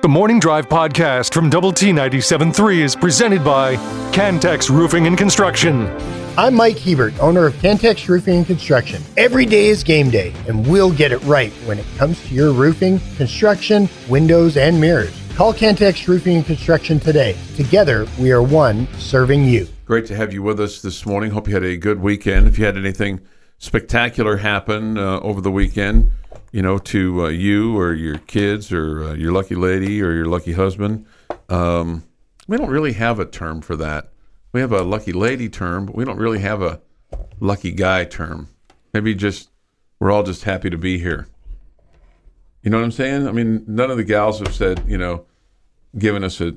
The Morning Drive podcast from Double T 97.3 is presented by Cantex Roofing and Construction. I'm Mike Hebert, owner of Cantex Roofing and Construction. Every day is game day, and we'll get it right when it comes to your roofing, construction, windows, and mirrors. Call Cantex Roofing and Construction today. Together, we are one serving you. Great to have you with us this morning. Hope you had a good weekend. If you had anything spectacular happen uh, over the weekend, you know, to uh, you or your kids or uh, your lucky lady or your lucky husband, um, we don't really have a term for that. We have a lucky lady term, but we don't really have a lucky guy term. Maybe just we're all just happy to be here. You know what I'm saying? I mean, none of the gals have said, you know, given us a,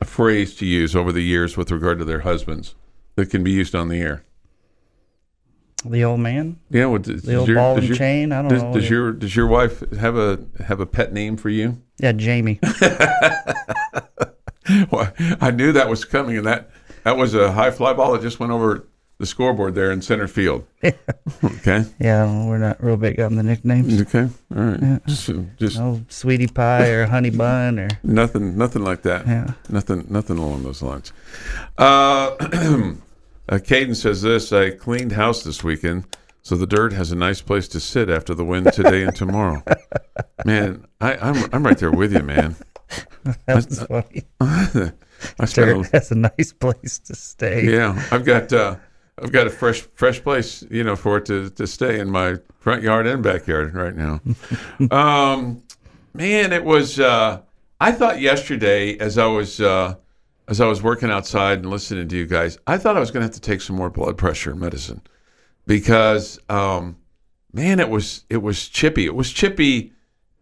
a phrase to use over the years with regard to their husbands that can be used on the air. The old man, Yeah, what, does, the old your, ball and your- chain. I don't does, know. does your does your wife have a have a pet name for you? yeah, Jamie. Well, I knew that was coming, and that that was a high fly ball that just went over the scoreboard there in center field. okay, yeah, we're not real big on the nicknames. okay, all right. Just, just No sweetie pie or honey bun or nothing, nothing like that. Yeah. Nothing, nothing along those lines. Uh, uh, Caden says this: I cleaned house this weekend, so the dirt has a nice place to sit after the wind today and tomorrow. Man, I, I'm I'm right there with you, man. that's funny. I spent a, Dirt has a nice place to stay. Yeah, I've got uh, I've got a fresh fresh place, you know, for it to, to stay in my front yard and backyard right now. um, man, it was. Uh, I thought yesterday, as I was uh, as I was working outside and listening to you guys, I thought I was going to have to take some more blood pressure medicine because, um, man, it was it was chippy. It was chippy.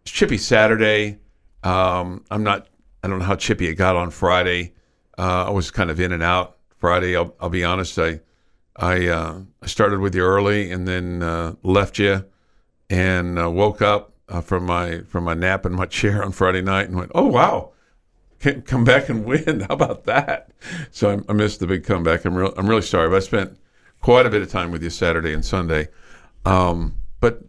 Chippy Saturday. Um, I'm not. I don't know how chippy it got on Friday. Uh, I was kind of in and out Friday. I'll, I'll be honest. I I uh, I started with you early and then uh, left you and uh, woke up uh, from my from my nap in my chair on Friday night and went, oh wow, come back and win. How about that? So I, I missed the big comeback. I'm real. I'm really sorry, but I spent quite a bit of time with you Saturday and Sunday. Um, but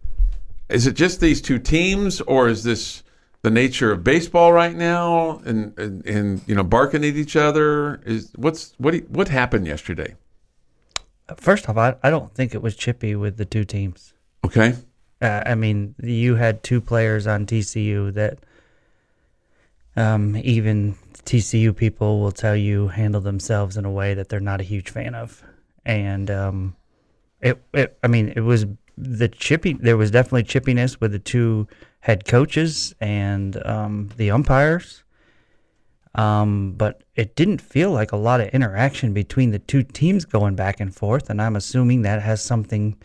is it just these two teams, or is this the nature of baseball right now, and and, and you know barking at each other? Is what's what you- what happened yesterday? First off, I, I don't think it was chippy with the two teams. Okay, Uh, I mean, you had two players on TCU that um, even TCU people will tell you handle themselves in a way that they're not a huge fan of, and um, it, it I mean, it was the chippy. There was definitely chippiness with the two head coaches and um, the umpires. Um, but it didn't feel like a lot of interaction between the two teams going back and forth, and I'm assuming that has something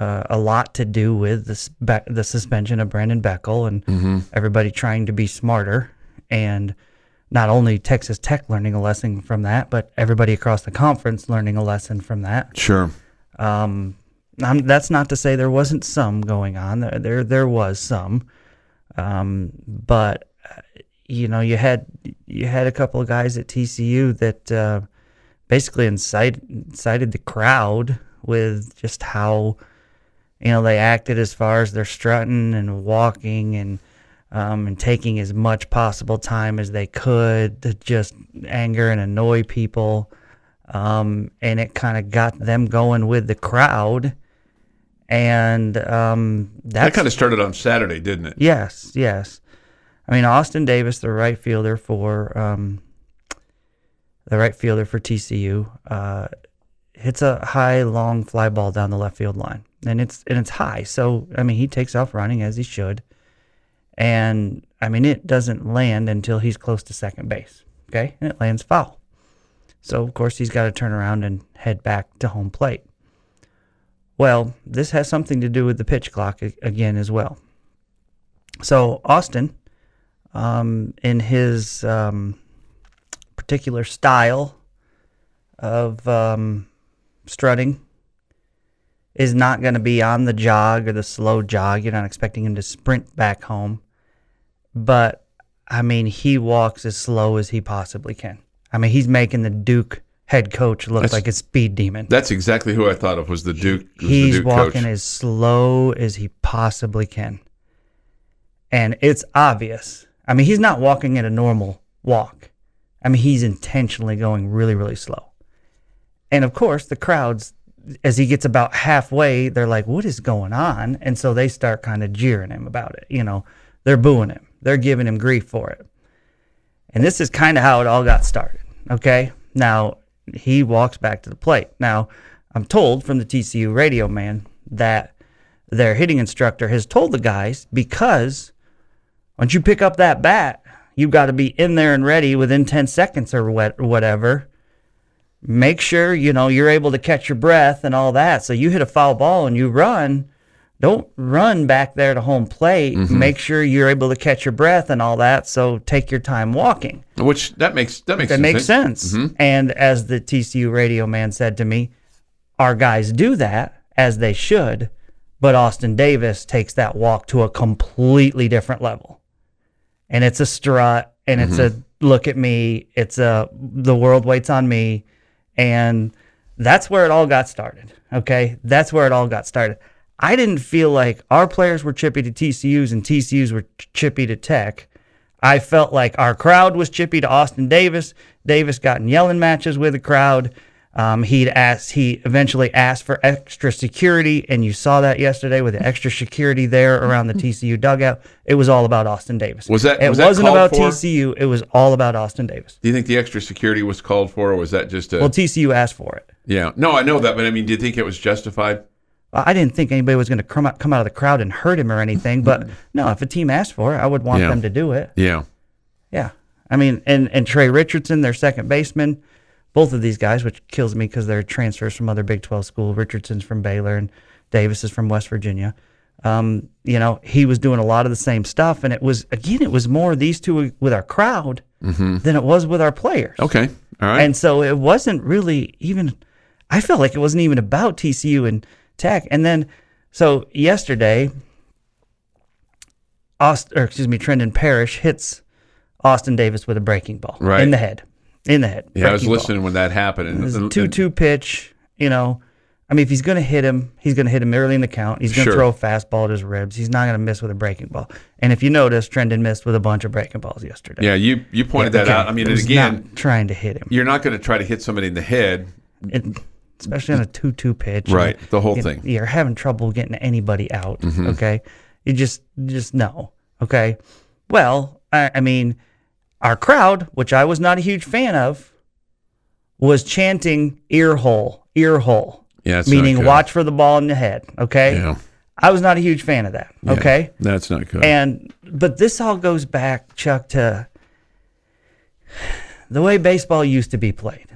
uh, a lot to do with the, spe- the suspension of Brandon Beckel and everybody trying to be smarter. And not only Texas Tech learning a lesson from that, but everybody across the conference learning a lesson from that. sure. Um, I'm, that's not to say there wasn't some going on. There, there, there was some, um, but uh, you know, you had you had a couple of guys at TCU that uh, basically incite, incited the crowd with just how you know they acted as far as they're strutting and walking and um, and taking as much possible time as they could to just anger and annoy people um, and it kind of got them going with the crowd. And um, that's That kind of started on Saturday, didn't it? yes, yes. I mean, Austin Davis, the right fielder for um, the right fielder for TCU, uh, hits a high, long fly ball down the left field line, and it's and it's high. So I mean, he takes off running as he should, and I mean, it doesn't land until he's close to second base. Okay, and it lands foul. So of course he's got to turn around and head back to home plate. Well, this has something to do with the pitch clock again as well. So Austin, um, in his um, particular style of um, strutting, is not going to be on the jog or the slow jog. You're not expecting him to sprint back home, but I mean he walks as slow as he possibly can. I mean he's making the Duke head coach look That's- like a speed demon. That's exactly who I thought of was the Duke. was the He's Duke walking coach. as slow as he possibly can. And it's obvious. I mean, he's not walking at a normal walk. I mean, he's intentionally going really, really slow. And of course, the crowds, as he gets about halfway, they're like, what is going on? And so they start kind of jeering him about it. You know, they're booing him, they're giving him grief for it. And this is kind of how it all got started. Okay. Now, he walks back to the plate. Now, I'm told from the TCU radio man that their hitting instructor has told the guys because once you pick up that bat, you've got to be in there and ready within 10 seconds or what, whatever. Make sure, you know, you're able to catch your breath and all that. So you hit a foul ball and you run, don't run back there to home plate. Mm-hmm. Make sure you're able to catch your breath and all that. So take your time walking. Which that makes that makes That makes eh? sense. sense. And as the TCU radio man said to me, our guys do that as they should, but Austin Davis takes that walk to a completely different level. And it's a strut and it's mm-hmm. a look at me, it's a the world waits on me and that's where it all got started. Okay? That's where it all got started. I didn't feel like our players were chippy to TCU's and TCU's were chippy to Tech. I felt like our crowd was chippy to Austin Davis. Davis got in yelling matches with the crowd. Um, he'd asked, he eventually asked for extra security, and you saw that yesterday with the extra security there around the TCU dugout. It was all about Austin Davis. Was that- It was wasn't about for? TCU. It was all about Austin Davis. Do you think the extra security was called for, or was that just a? Well, TCU asked for it. yeah, no, I know that, but I mean, do you think it was justified? I didn't think anybody was going to come out, come out of the crowd and hurt him or anything. But no, if a team asked for it, I would want Yeah. them to do it. Yeah, Yeah. I mean, and, and Trey Richardson, their second baseman, both of these guys, which kills me because they're transfers from other Big 12 school. Richardson's from Baylor and Davis is from West Virginia. Um, you know, he was doing a lot of the same stuff. And it was, again, it was more these two with our crowd than it was with our players. okay, all right. And so it wasn't really even, I felt like it wasn't even about TCU and Tech. And then, so yesterday, Austin, or excuse me, Trendon Parrish hits Austin Davis with a breaking ball Right. in the head. In the head. yeah, I was ball. listening when that happened, and, It was a 2 2 pitch, you know. I mean, if he's going to hit him, he's going to hit him early in the count. He's going to Sure. throw a fastball at his ribs. He's not going to miss with a breaking ball. And if you notice, Trendon missed with a bunch of breaking balls yesterday. yeah, you you pointed that out. I mean, again, trying to hit him. you're not going to try to hit somebody in the head, it, especially on a two-two pitch. Right, the whole you- thing. Mm-hmm. You're having trouble getting anybody out. Okay, you just just know. Okay, well, I, I mean, our crowd, which I was not a huge fan of, was chanting "ear hole, ear hole," Yeah, it's not meaning good. watch for the ball in the head. Okay, Yeah. I was not a huge fan of that. Yeah, Okay, that's not good. and but this all goes back, Chuck, to the way baseball used to be played.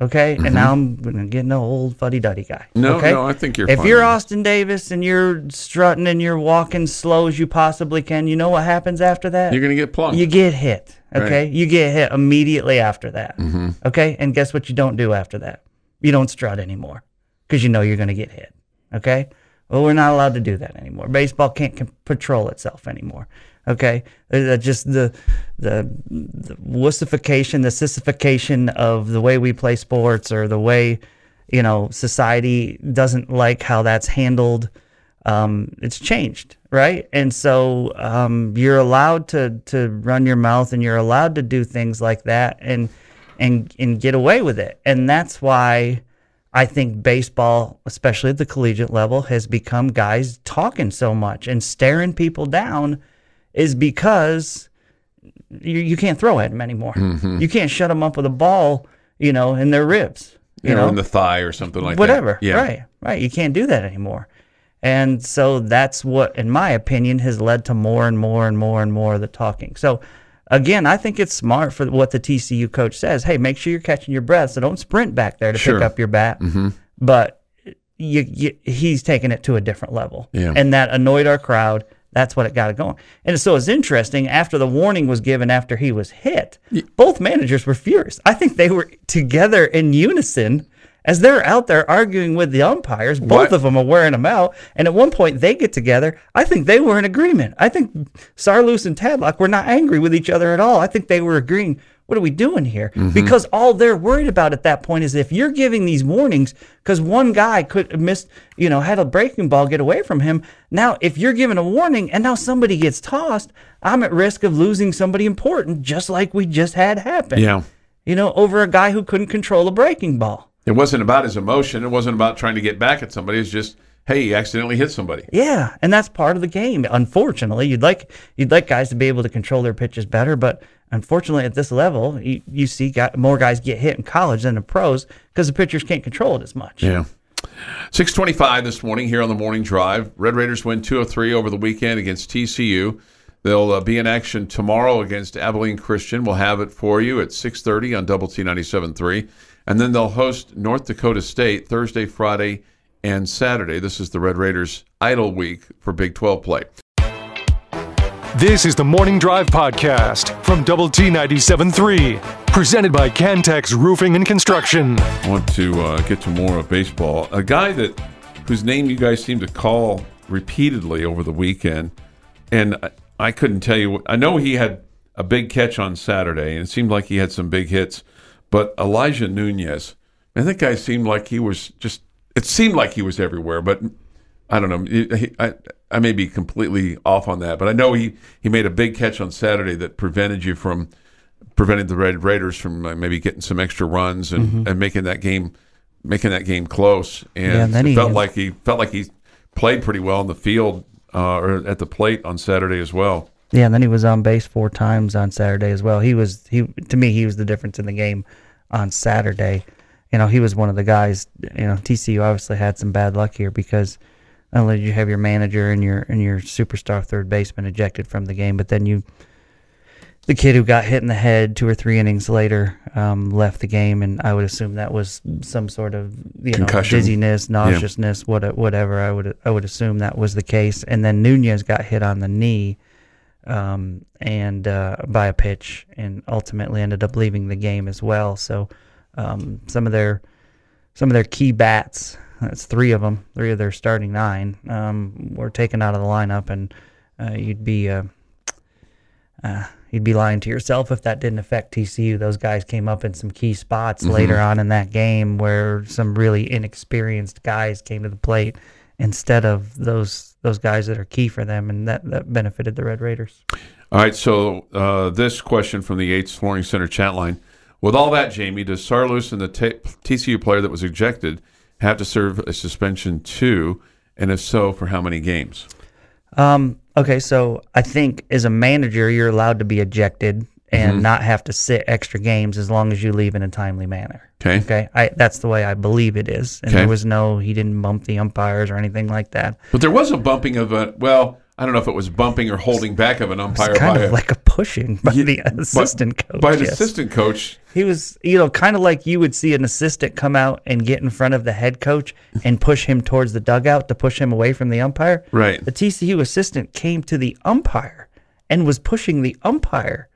Okay, and now I'm gonna get an old fuddy duddy guy. Mm-hmm. No, okay? no, I think you're If fine. you're Austin Davis and you're strutting and you're walking slow as you possibly can, you know what happens after that? you're to get plunked. you get hit. Okay, Right. Mm-hmm. you get hit immediately after that. Okay, and guess what? You don't do after that. You don't strut anymore because you know you're to get hit. Okay. Well, we're not allowed to do that anymore. Baseball can't c- patrol itself anymore. Okay, Uh, just the the, the wussification, the sissification of the way we play sports, or the way you know society doesn't like how that's handled um, it's changed, right? And so um, you're allowed to to run your mouth and you're allowed to do things like that and and and get away with it. And that's why I think baseball, especially at the collegiate level, has become guys talking so much and staring people down, is because you you can't throw at them anymore. Mm-hmm. You can't shut them up with a ball, you know, in their ribs. You, you know, know, in the thigh or something like whatever. that. Yeah. Right, right. You can't do that anymore. And so that's what, in my opinion, has led to more and more and more and more of the talking. So again, I think it's smart for what the TCU coach says. Hey, make sure you're catching your breath. So don't sprint back there to Sure. pick up your bat. Mm-hmm. But you, you, he's taking it to a different level. Yeah. And that annoyed our crowd. That's what it got it going. And so it's interesting. After the warning was given after he was hit, both managers were furious. I think they were together in unison as they're out there arguing with the umpires. Both What? of them are wearing them out. And at one point, they get together. I think they were in agreement. I think Saarloos and Tadlock were not angry with each other at all. I think they were agreeing. What are we doing here? Mm-hmm. Because all they're worried about at that point is if you're giving these warnings, because one guy could have missed, you know, had a breaking ball get away from him. Now, if you're giving a warning and now somebody gets tossed, I'm at risk of losing somebody important, just like we just had happen Yeah. you know, over a guy who couldn't control a breaking ball. It wasn't about his emotion. It wasn't about trying to get back at somebody. It's just, hey, he accidentally hit somebody. Yeah, and that's part of the game. Unfortunately, you'd like you'd like guys to be able to control their pitches better, but unfortunately, at this level, you, you see got, more guys get hit in college than the pros because the pitchers can't control it as much. Yeah. 625 this morning here on the morning drive. Red Raiders win 203 over the weekend against TCU. They'll uh, be in action tomorrow against Abilene Christian. We'll have it for you at 6:30 on Double T 97.3. And then they'll host North Dakota State Thursday, Friday, and Saturday. This is the Red Raiders idle week for Big 12 play. This is the Morning Drive Podcast from Double T 97.3, presented by Cantex Roofing and Construction. I want to uh, get to more of baseball. A guy that whose name you guys seem to call repeatedly over the weekend, and I, I couldn't tell you. I know he had a big catch on Saturday, and it seemed like he had some big hits. But Elijah Nunez, man, that guy seemed like he was just. It seemed like he was everywhere, but I don't know. He- I, I may be completely off on that, but I know he, he made a big catch on Saturday that prevented you from prevented the Red Raiders from uh, maybe getting some extra runs and, and making that game making that game close. And, Mm-hmm. Yeah, and it he- felt like he felt like he played pretty well in the field uh, or at the plate on Saturday as well. Yeah, and then he was on base four times on Saturday as well. He was he to me he was the difference in the game on Saturday. You know, he was one of the guys. You know, TCU obviously had some bad luck here because not only did you have your manager and your and your superstar third baseman ejected from the game, but then you the kid who got hit in the head two or three innings later um, left the game, and I would assume that was some sort of you know Concussion. dizziness, nauseousness, what whatever. I would I would assume that was the case. And then Nunez got hit on the knee, um, and uh, by a pitch, and ultimately ended up leaving the game as well. So um, some of their some of their key bats, that's three of them, three of their starting nine, um, were taken out of the lineup, and uh, you'd be uh, uh, you'd be lying to yourself if that didn't affect TCU. Those guys came up in some key spots later on in that game where some really inexperienced guys came to the plate instead of those those guys that are key for them, and that that benefited the Red Raiders. All right, so uh, this question from the Yates Flooring Center chat line. With all that, Jamie, does Saarloos and the t- TCU player that was ejected have to serve a suspension too? And if so, for how many games? Um, okay, so I think as a manager, you're allowed to be ejected and mm-hmm. not have to sit extra games as long as you leave in a timely manner. Okay. Okay, I, that's the way I believe it is. And Okay. there was no, he didn't bump the umpires or anything like that. But there was a bumping of a, well, I don't know if it was bumping or holding back of an umpire It's kind by, of a, like a pushing by Yeah, the by- assistant coach. by an yes. assistant coach. He was, you know, kind of like you would see an assistant come out and get in front of the head coach and push him towards the dugout to push him away from the umpire. Right. The TCU assistant came to the umpire and was pushing the umpire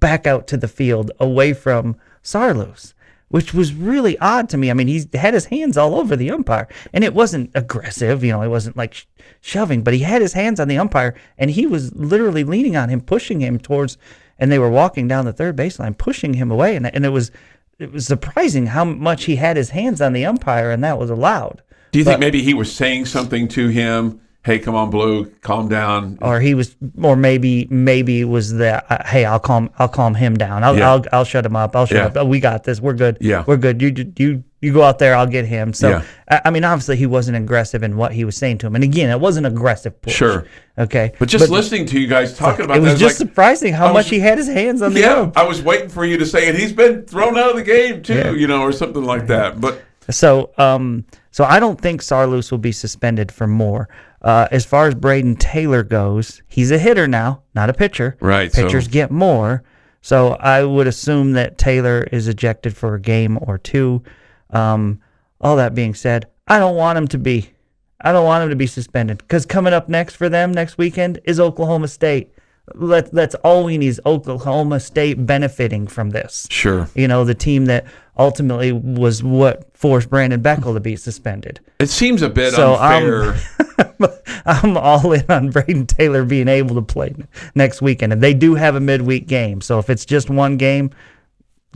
back out to the field away from Saarloos, which was really odd to me. I mean, he had his hands all over the umpire, and it wasn't aggressive, you know, it wasn't like sh- shoving, but he had his hands on the umpire, and he was literally leaning on him, pushing him towards, and they were walking down the third baseline, pushing him away, and and it was it was surprising how much he had his hands on the umpire, and that was allowed. Do you think maybe he was saying something to him? Hey, come on, Blue, calm down. or he was, or maybe maybe it was that. Uh, hey, I'll calm, I'll calm him down. I'll, Yeah. I'll, I'll shut him up. I'll shut Yeah. up. Oh, we got this. We're good. Yeah. we're good. You, you, you go out there. I'll get him. So, Yeah. I, I mean, obviously, he wasn't aggressive in what he was saying to him. And again, it wasn't aggressive push. Sure. Okay. But just listening to you guys talking about it was that, just like, surprising how I much he had his hands on the yeah. I was waiting for you to say, and he's been thrown out of the game too, Yeah. you know, or something like that. But So, um, so I don't think Saarloos will be suspended for more. Uh, as far as Braden Taylor goes, he's a hitter now, not a pitcher. Right, so- Pitchers get more. So I would assume that Taylor is ejected for a game or two. Um, all that being said, I don't want him to be. I don't want him to be suspended because coming up next for them next weekend is Oklahoma State. Let, that's all we need is Oklahoma State benefiting from this. Sure. You know, the team that ultimately was what forced Brandon Beckel to be suspended. It seems a bit So, um, unfair. I'm all in on Braden Taylor being able to play next weekend. And they do have a midweek game. So if it's just one game,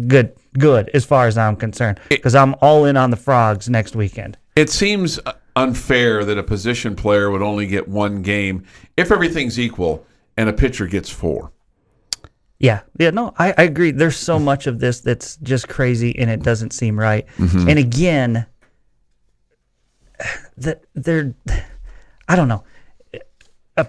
good, good as far as I'm concerned. Because I'm all in on the Frogs next weekend. it seems unfair that a position player would only get one game if everything's equal and a pitcher gets four. Yeah, yeah, no, I, I agree. There's so mm-hmm. much of this that's just crazy, and it doesn't seem right. Mm-hmm. And again, that they're, I don't know, a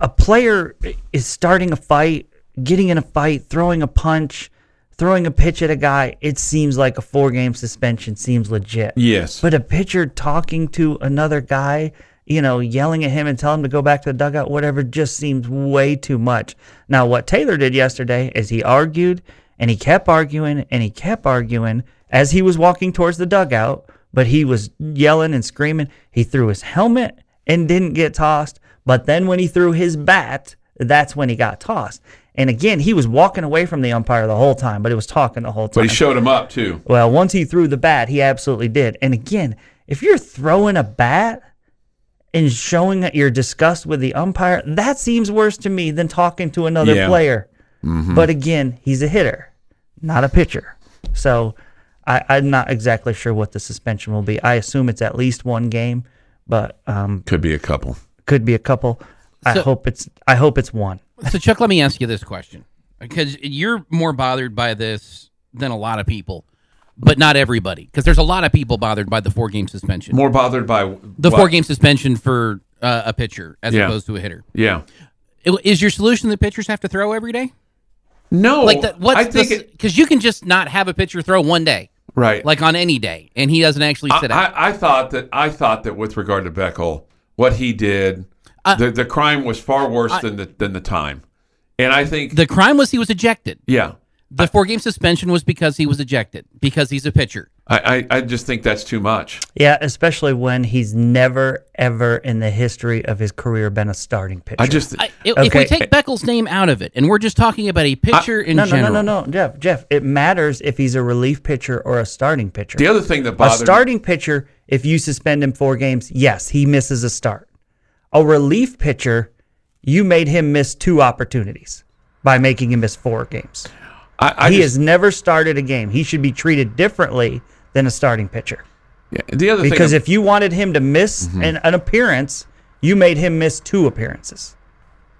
a player is starting a fight, getting in a fight, throwing a punch, throwing a pitch at a guy. It seems like a four game suspension seems legit. Yes. But a pitcher talking to another guy, you know, yelling at him and telling him to go back to the dugout, whatever, just seems way too much. Now, what Taylor did yesterday is he argued and he kept arguing and he kept arguing as he was walking towards the dugout, but he was yelling and screaming. He threw his helmet and didn't get tossed. But then when he threw his bat, that's when he got tossed. And again, he was walking away from the umpire the whole time, but he was talking the whole time. but he showed him up too. Well, once he threw the bat, he absolutely did. And again, if you're throwing a bat and showing that you're disgust with the umpire, that seems worse to me than talking to another Yeah. player. But again, he's a hitter, not a pitcher. So I, I'm not exactly sure what the suspension will be. I assume it's at least one game, but um, Could be a couple. could be a couple. I hope it's I hope it's one. So, Chuck, let me ask you this question because you're more bothered by this than a lot of people, but not everybody. Because there's a lot of people bothered by the four game suspension. More bothered by the what? four game suspension for uh, a pitcher as Yeah. opposed to a hitter. Yeah. I- Is your solution that pitchers have to throw every day? No. Like that? What's I think because you can just not have a pitcher throw one day, right. like on any day, and he doesn't actually I, sit out. I, I thought that I thought that with regard to Beckel, what he did, Uh, the the crime was far worse than the than the time, and I think the crime was he was ejected. yeah, The four game suspension was because he was ejected because he's a pitcher. I, I I just think that's too much. Yeah, especially when he's never ever in the history of his career been a starting pitcher. I just I, if if we take Beckel's name out of it, and we're just talking about a pitcher in no, no, general, no, no, no, Jeff. Jeff, it matters if he's a relief pitcher or a starting pitcher. the other thing that bothers a starting pitcher, if you suspend him four games, yes, he misses a start. A relief pitcher, you made him miss two opportunities by making him miss four games. I, I he just, has never started a game. He should be treated differently than a starting pitcher. yeah, the other Because thing if you wanted him to miss Mm-hmm. an, an appearance, you made him miss two appearances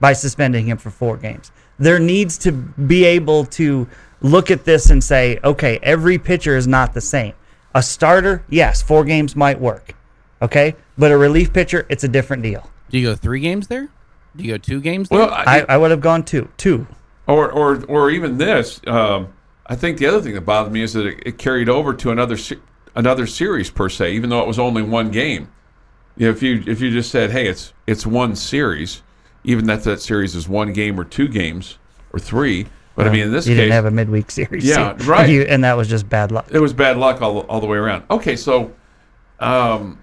by suspending him for four games. There needs to be able to look at this and say, okay, every pitcher is not the same. A starter, yes, four games might work. Okay? But a relief pitcher, it's a different deal. Do you go three games there? Do you go two games there? well, I, I, I would have gone two. Two. Or or or even this. Um, I think the other thing that bothered me is that it, it carried over to another se- another series per se, even though it was only one game. You know, if you if you just said, hey, it's it's one series, even that that series is one game or two games or three. But I mean, in this you case, didn't have a midweek series. Yeah, and right. you- and that was just bad luck. it was bad luck all, all the way around. Okay, so um,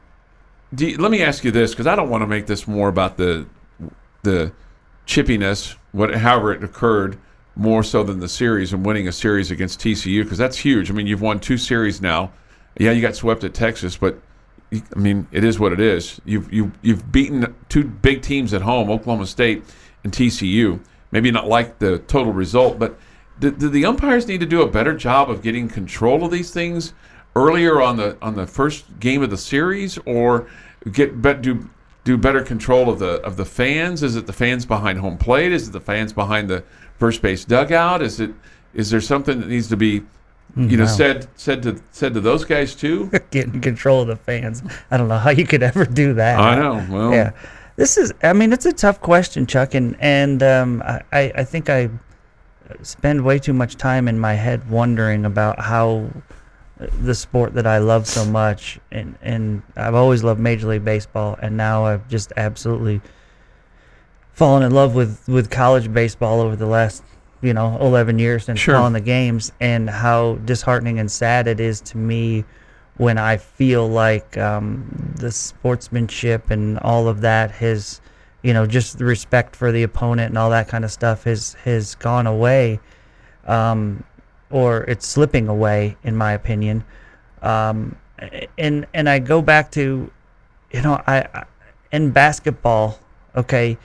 do you- let me ask you this because I don't want to make this more about the the chippiness, what however it occurred, more so than the series and winning a series against TCU because that's huge. I mean, you've won two series now. Yeah, you got swept at Texas, but I mean, it is what it is. You've you you've beaten two big teams at home, Oklahoma State and TCU. Maybe not like the total result, but do, do the umpires need to do a better job of getting control of these things earlier on the on the first game of the series, or get bet do do better control of the of the fans? Is it the fans behind home plate? Is it the fans behind the first base dugout? Is it is there something that needs to be you know said said to said to those guys too? Getting control of the fans. I don't know how you could ever do that. I know. Well, yeah this is i mean it's a tough question chuck and and um, I, I I think i spend way too much time in my head wondering about how the sport that i love so much and and i've always loved major league baseball and now i've just absolutely fallen in love with with college baseball over the last you know 11 years since Sure. calling the games and how disheartening and sad it is to me when I feel like um, the sportsmanship and all of that has you know, just the respect for the opponent and all that kind of stuff has has gone away, um, or it's slipping away, in my opinion. Um, and and I go back to, you know, I, I in basketball, okay,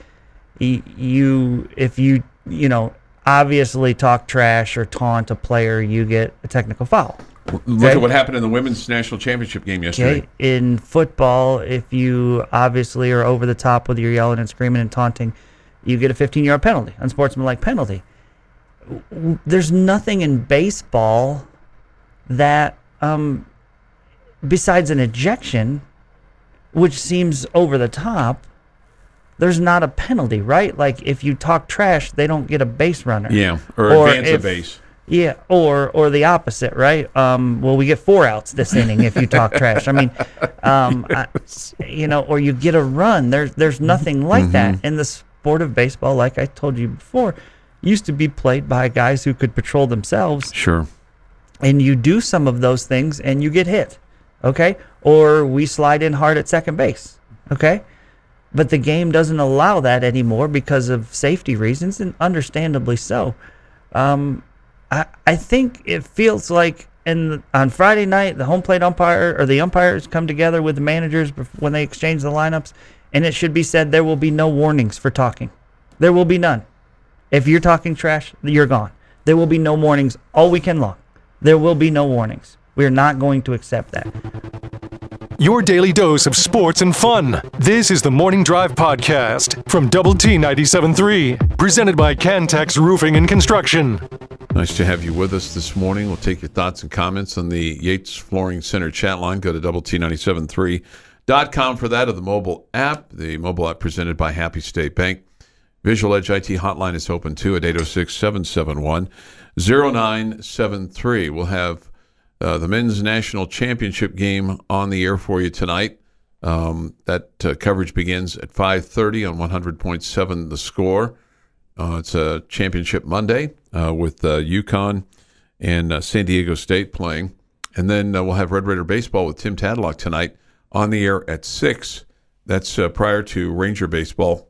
you if you you know obviously talk trash or taunt a player, you get a technical foul. Look Okay. at what happened in the women's national championship game yesterday. Okay. In football, if you obviously are over the top with your yelling and screaming and taunting, you get a 15 yard penalty, unsportsmanlike penalty. There's nothing in baseball that, um, besides an ejection, which seems over the top, there's not a penalty, right? Like if you talk trash, they don't get a base runner. Yeah, or, Or advance a base. Yeah, or or the opposite, right? Um, well, we get four outs this inning if you talk trash. I mean, um, I, you know, or you get a run. There's there's nothing like that in the sport of baseball. Like I told you before, used to be played by guys who could patrol themselves, Sure. and you do some of those things and you get hit, okay? Or we slide in hard at second base, okay? But the game doesn't allow that anymore because of safety reasons, and understandably so. Um, I, I think it feels like in on Friday night the home plate umpire or the umpires come together with the managers when they exchange the lineups, and it should be said there will be no warnings for talking. There will be none. If you're talking trash, you're gone. There will be no warnings all weekend long. There will be no warnings. We are not going to accept that. Your daily dose of sports and fun. This is the Morning Drive Podcast from Double T 97.3, presented by Cantex Roofing and Construction. Nice to have you with us this morning. We'll take your thoughts and comments on the Yates Flooring Center chat line. Go to double T973.com for that, or the mobile app. The mobile app presented by Happy State Bank. Visual Edge IT hotline is open too at 806 771 0973. We'll have uh, the men's national championship game on the air for you tonight. Um, that uh, coverage begins at 5:30 on 100.7 The Score. Uh, it's a championship Monday uh, with uh, UConn and uh, San Diego State playing, and then uh, we'll have Red Raider baseball with Tim Tadlock tonight on the air at six. That's prior to Ranger baseball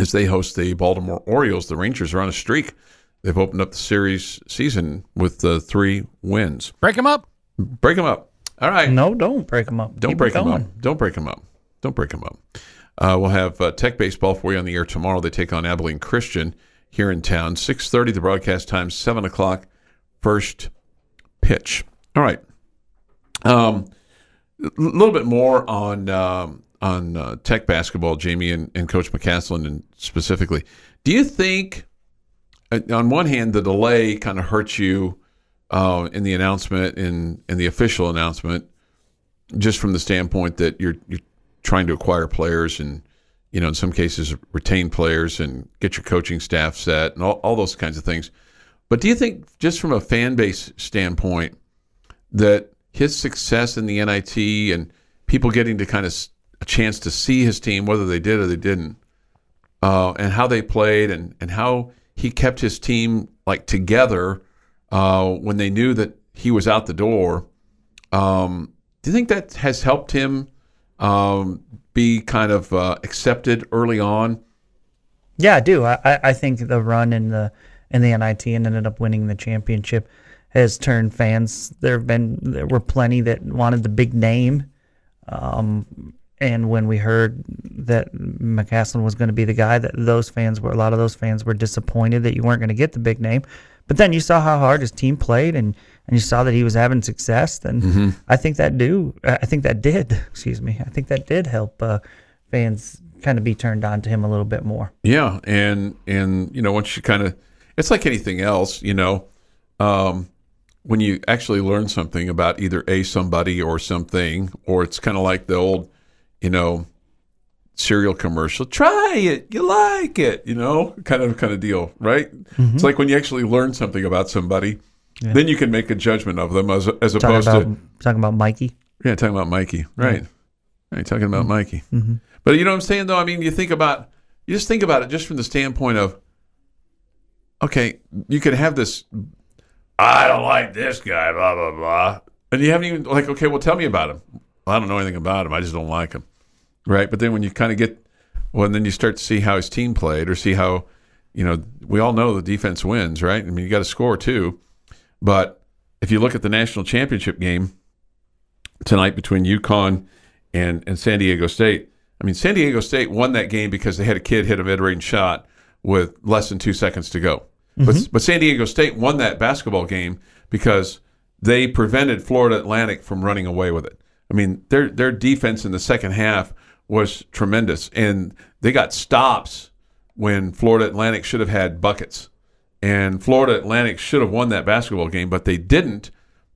as they host the Baltimore Orioles. The Rangers are on a streak. They've opened up the series season with uh, three wins. Break them up. Break them up. All right. No, don't break them up. Don't Keep break them up. Don't break them up. Don't break them up. Uh, we'll have uh, Tech baseball for you on the air tomorrow. They take on Abilene Christian here in town. Six thirty. The broadcast time. Seven o'clock. First pitch. All right. Um, a little bit more on um, on uh, Tech basketball, Jamie and, and Coach McCasland, and specifically. Do you think, uh, on one hand, the delay kind of hurts you uh, in the announcement in in the official announcement? just from the standpoint that you're you're trying to acquire players and you know in some cases retain players and get your coaching staff set and all, all those kinds of things but do you think just from a fan base standpoint that his success in the NIT and people getting to kind of a chance to see his team whether they did or they didn't uh, and how they played and, and how he kept his team like together uh, when they knew that he was out the door um, do you think that has helped him um, be kind of uh, accepted early on? Yeah, I do. I, I- think the run in the in the NIT and ended up winning the championship has turned fans. There have been there were plenty that wanted the big name, um, and when we heard that McCasland was going to be the guy, that those fans were a lot of those fans were disappointed that you weren't going to get the big name. But then you saw how hard his team played, and, and you saw that he was having success. And I think that do I think that did. Excuse me. I think that did help uh, fans kind of be turned on to him a little bit more. Yeah, and and you know once you kind of, it's like anything else, you know, um, when you actually learn something about either a somebody or something, or it's kind of like the old, you know, cereal commercial. Try it, you like it, you know, kind of kind of deal, right? Mm-hmm. It's like when you actually learn something about somebody, then you can make a judgment of them as as Talking opposed about to talking about Mikey. Yeah, talking about Mikey. Right. Right. Talking about mm-hmm. Mikey. Mm-hmm. But you know what I'm saying, though? I mean, you think about, you just think about it just from the standpoint of, okay, you could have this, I don't like this guy, blah, blah, blah. And you haven't even, like, okay, well, tell me about him. Well, I don't know anything about him. I just don't like him. Right. But then when you kind of get Well, and then you start to see how his team played, or see how, you know, we all know the defense wins, right? I mean, you got to score too, but if you look at the national championship game tonight between UConn and and San Diego State, I mean, San Diego State won that game because they had a kid hit a mid-range shot with less than two seconds to go. But mm-hmm. but San Diego State won that basketball game because they prevented Florida Atlantic from running away with it. I mean, their their defense in the second half was tremendous, and they got stops when Florida Atlantic should have had buckets, and Florida Atlantic should have won that basketball game, but they didn't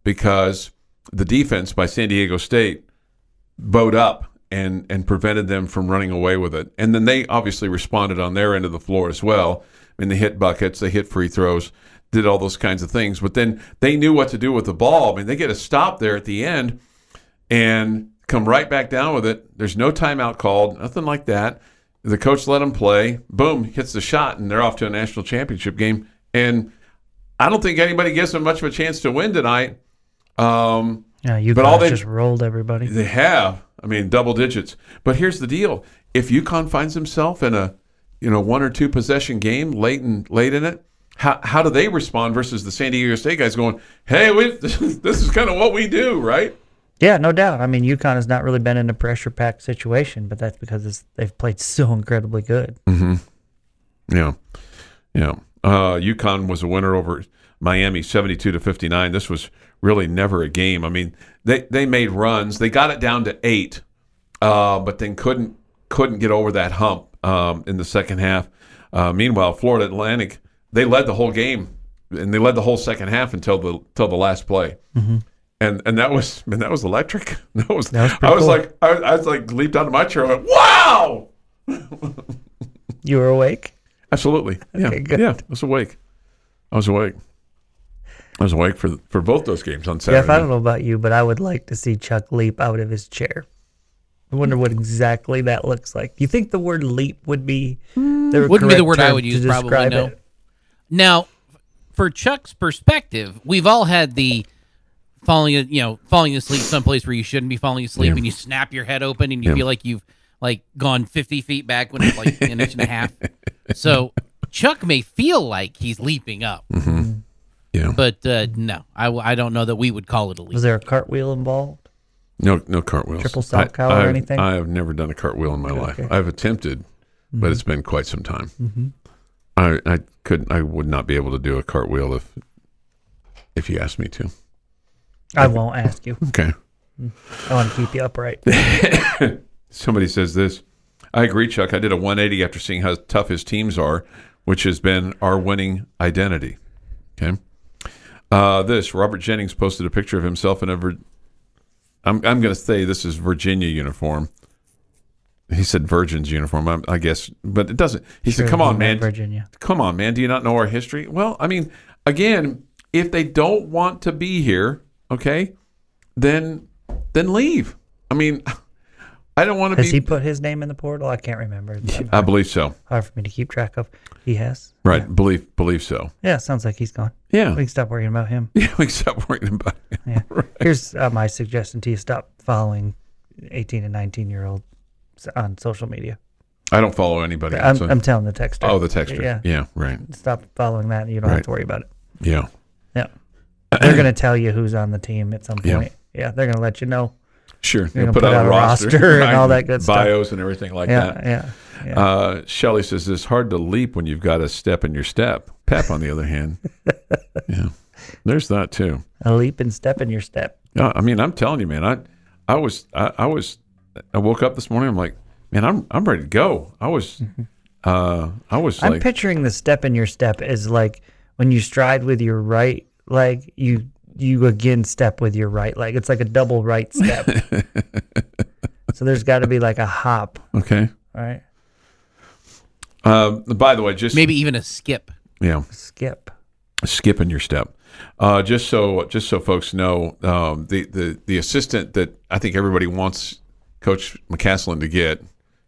because the defense by San Diego State bowed up and and prevented them from running away with it. And then they obviously responded on their end of the floor as well. I mean, they hit buckets, they hit free throws, did all those kinds of things. But then they knew what to do with the ball. I mean, they get a stop there at the end and come right back down with it. There's no timeout called, nothing like that. The coach let him play. Boom, hits the shot, and they're off to a national championship game. And I don't think anybody gives them much of a chance to win tonight. Um, Yeah, you But all they- just rolled everybody. they have. I mean, double digits. But here's the deal: if UConn finds himself in a you know one or two possession game late in late in it, how how do they respond versus the San Diego State guys going, "Hey, we, this is kind of what we do, right?" Yeah, no doubt. I mean, UConn has not really been in a pressure-packed situation, but that's because it's, they've played so incredibly good. Yeah, yeah. Uh, UConn was a winner over Miami, seventy-two to fifty-nine. This was really never a game. I mean, they they made runs. They got it down to eight, uh, but then couldn't couldn't get over that hump um, in the second half. Uh, meanwhile, Florida Atlantic they led the whole game, and they led the whole second half until the till the last play. And and that was man, that was electric. That was, That was I was cool. like I, I was like leaped out of my chair. I went, wow. You were awake? Absolutely. Yeah. Okay, good. Yeah. I was awake. I was awake. I was awake for for both those games on Jeff, Saturday. I don't know about you, but I would like to see Chuck leap out of his chair. I wonder what exactly that looks like. Do you think the word leap would be the Wouldn't be the word I would use, probably, describe no. it? Now, for Chuck's perspective, we've all had the falling, you know, falling asleep someplace where you shouldn't be falling asleep, Yeah. and you snap your head open, and you Yeah. feel like you've like gone fifty feet back when it's like an inch and a half. So Chuck may feel like he's leaping up, yeah. but uh, no, I don't know that we would call it a leap. Was there a cartwheel involved? No no cartwheels. Triple sock I- cow or anything? I have never done a cartwheel in my life. okay. I've attempted, but Mm-hmm. it's been quite some time. I I couldn't I would not be able to do a cartwheel if if you asked me to. I won't ask you. Okay. I want to keep you upright. Somebody says this. I agree, Chuck. I did a 180 after seeing how tough his teams are, which has been our winning identity. Okay. Uh, this Robert Jennings posted a picture of himself in a. Vir- I'm I'm going to say this is Virginia uniform. He said Virgin's uniform, I, I guess, but it doesn't. He Sure, said, "Come on, man, Virginia. come on, man. Do you not know our history?" Well, I mean, again, if they don't want to be here, okay, then then leave. I mean, I don't want to Has be. he put his name in the portal? I can't remember. It's I believe so. hard for me to keep track of. He has. Right. Believe believe so. Yeah, sounds like he's gone. Yeah. We can stop worrying about him. Yeah. We stop worrying about it. Yeah. Here's uh, my suggestion to you: stop following 18 and 19 year old on social media. I don't follow anybody. I'm, so- I'm telling the texter. oh, the texture. Yeah. Yeah. Right. Stop following that, and you don't have to worry about it. Yeah. Yeah. They're going to tell you who's on the team at some point. Yeah, they're going to let you know. Sure. They'll gonna put out a roster and all that good stuff. Bios and everything like yeah, that. yeah, yeah. Uh, Shelly says it's hard to leap when you've got a step in your step. Pep, on the other hand, yeah, there's that too. a leap and step in your step. Yeah, I mean, I'm telling you, man. I, I was, I, I was, I woke up this morning. I'm like, man, I'm, I'm ready to go. I was, uh, I was I'm like, picturing the step in your step as like when you stride with your right leg, you you again step with your right leg. It's like a double right step. so there's got to be like a hop, okay. right? Um, by the way, just Maybe even a skip. yeah, Skip. skipping your step. Uh, just so just so folks know, um, the, the the assistant that I think everybody wants Coach McCasland to get,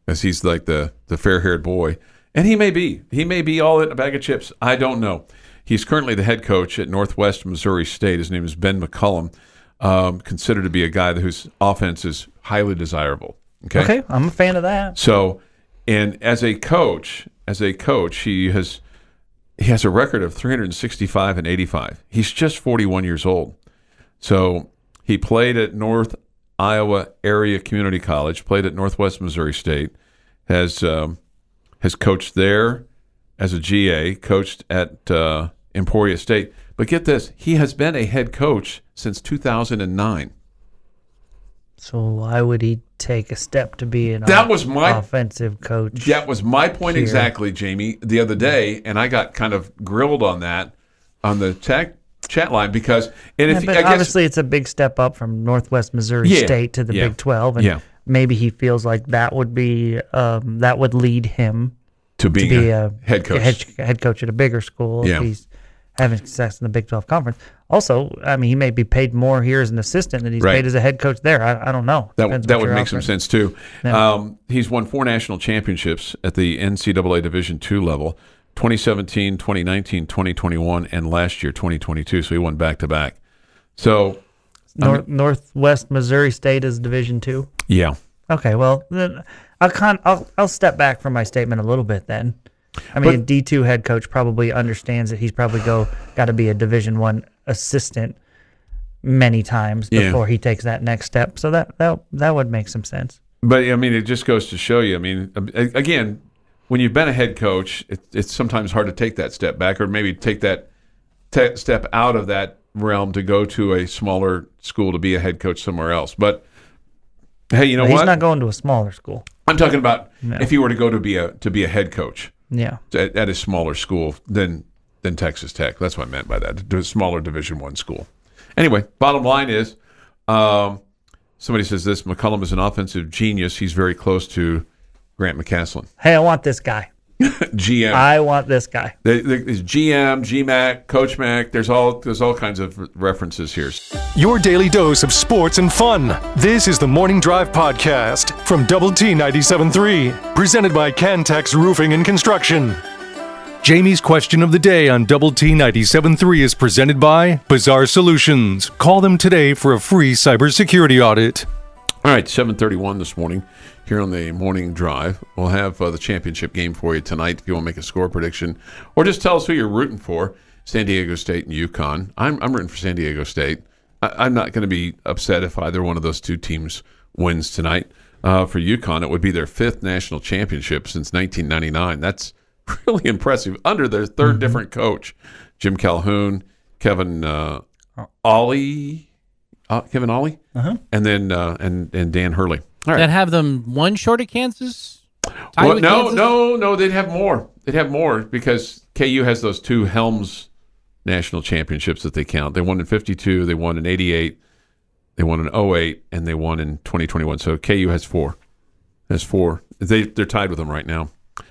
as he's like the the fair haired boy, and he may be he may be all in a bag of chips. I don't know. He's currently the head coach at Northwest Missouri State. His name is Ben McCollum, um, considered to be a guy whose offense is highly desirable. Okay, Okay, I'm a fan of that. so and as a coach, as a coach, he has he has a record of 365 and 85. He's just 41 years old. So he played at North Iowa Area Community College, played at Northwest Missouri State, has um, has coached there as a GA, coached at uh, Emporia State. But get this, he has been a head coach since 2009. So why would he take a step to be an That off- was my- offensive coach? That was my point Here. exactly, Jamie, the other day, and I got kind of grilled on that on the chat chat line because and Yeah, if but I guess obviously it's a big step up from Northwest Missouri Yeah, State to the yeah, Big Twelve, and yeah. maybe he feels like that would be um, that would lead him to to be a, a head coach, head, head coach at a bigger school. Yeah. If he's having success in the Big Twelve conference. Also, I mean, he may be paid more here as an assistant than he's Right. paid as a head coach there. I, I don't know. That, that would make some sense too. Yeah. Um, he's won four national championships at the NCAA Division two level 2017, 2019, 2021, and last year, 2022. So he won back to back. So, North, Northwest Missouri State is Division two. yeah. Okay, well, then I'll con- I'll I'll step back from my statement a little bit then. I mean, a D two head coach probably understands that he's probably go got to be a Division one assistant many times Yeah. before he takes that next step. So that that that would make some sense. But I mean, it just goes to show you. I mean, again, when you've been a head coach, it, it's sometimes hard to take that step back, or maybe take that te- step out of that realm to go to a smaller school to be a head coach somewhere else. But hey, you know But he's what? not going to a smaller school. I'm talking about if he were to go to be a to be a head coach Yeah. at, at a smaller school than than Texas Tech. That's what I meant by that. A smaller Division One school. Anyway, bottom line is, um, somebody says this: McCollum is an offensive genius. He's very close to Grant McCasland. Hey, I want this guy. GM, I want this guy. There- there- there's GM, GMAC, Coach Mac. There's all there's all kinds of references here. Your daily dose of sports and fun. This is the Morning Drive Podcast from Double T 97.3, presented by Cantex Roofing and Construction. Jamie's question of the day on Double T 97.3 is presented by Bizarre Solutions. Call them today for a free cybersecurity audit. All right, 7:31 this morning here on the morning drive. We'll have uh, the championship game for you tonight if you want to make a score prediction or just tell us who you're rooting for. San Diego State and UConn. I'm I'm rooting for San Diego State. I, I'm not going to be upset if either one of those two teams wins tonight. Uh, for UConn, it would be their fifth national championship since 1999. That's really impressive under their 3rd different coach, Jim Calhoun, Kevin uh, Ollie, uh, Kevin Ollie, and then uh, and and Dan Hurley. All right. That have them one short of Kansas? Well, no, Kansas? no, no. They'd have more. They'd have more because KU has those two Helms national championships that they count. They won in '52, they won in '88, they won in 08, and they won in 2021. So KU has four. Has four. They they're tied with them right now,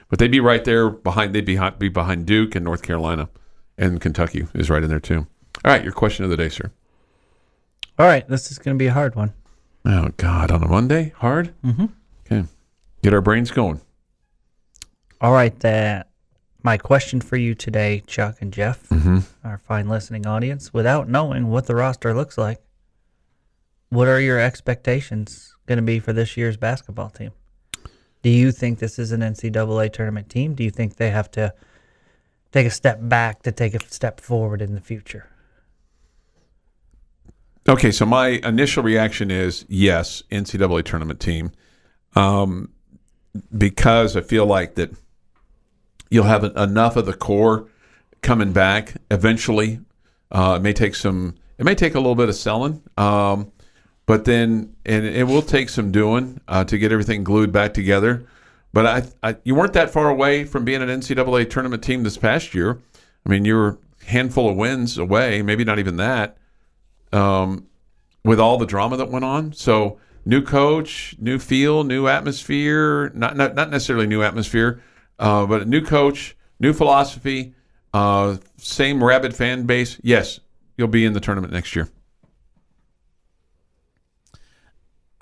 but they'd be right there behind. They'd be be behind Duke and North Carolina, and Kentucky is right in there too. All right, your question of the day, sir. All right, this is going to be a hard one. Oh God, on a Monday, hard. Mm-hmm. Okay, get our brains going. All right, that my question for you today, Chuck and Jeff, Mm-hmm. our fine listening audience, without knowing what the roster looks like, what are your expectations going to be for this year's basketball team? Do you think this is an NCAA tournament team? Do you think they have to take a step back to take a step forward in the future? Okay, so my initial reaction is yes, NCAA tournament team, um, because I feel like that you'll have enough of the core coming back eventually. Uh, it may take some, it may take a little bit of selling, um, but then and it will take some doing uh, to get everything glued back together. But I, I, you weren't that far away from being an NCAA tournament team this past year. I mean, you were a handful of wins away, maybe not even that um, with all the drama that went on. So new coach, new feel, new atmosphere. Not not, not necessarily new atmosphere, uh, but a new coach, new philosophy, uh, same rabid fan base. Yes, you'll be in the tournament next year.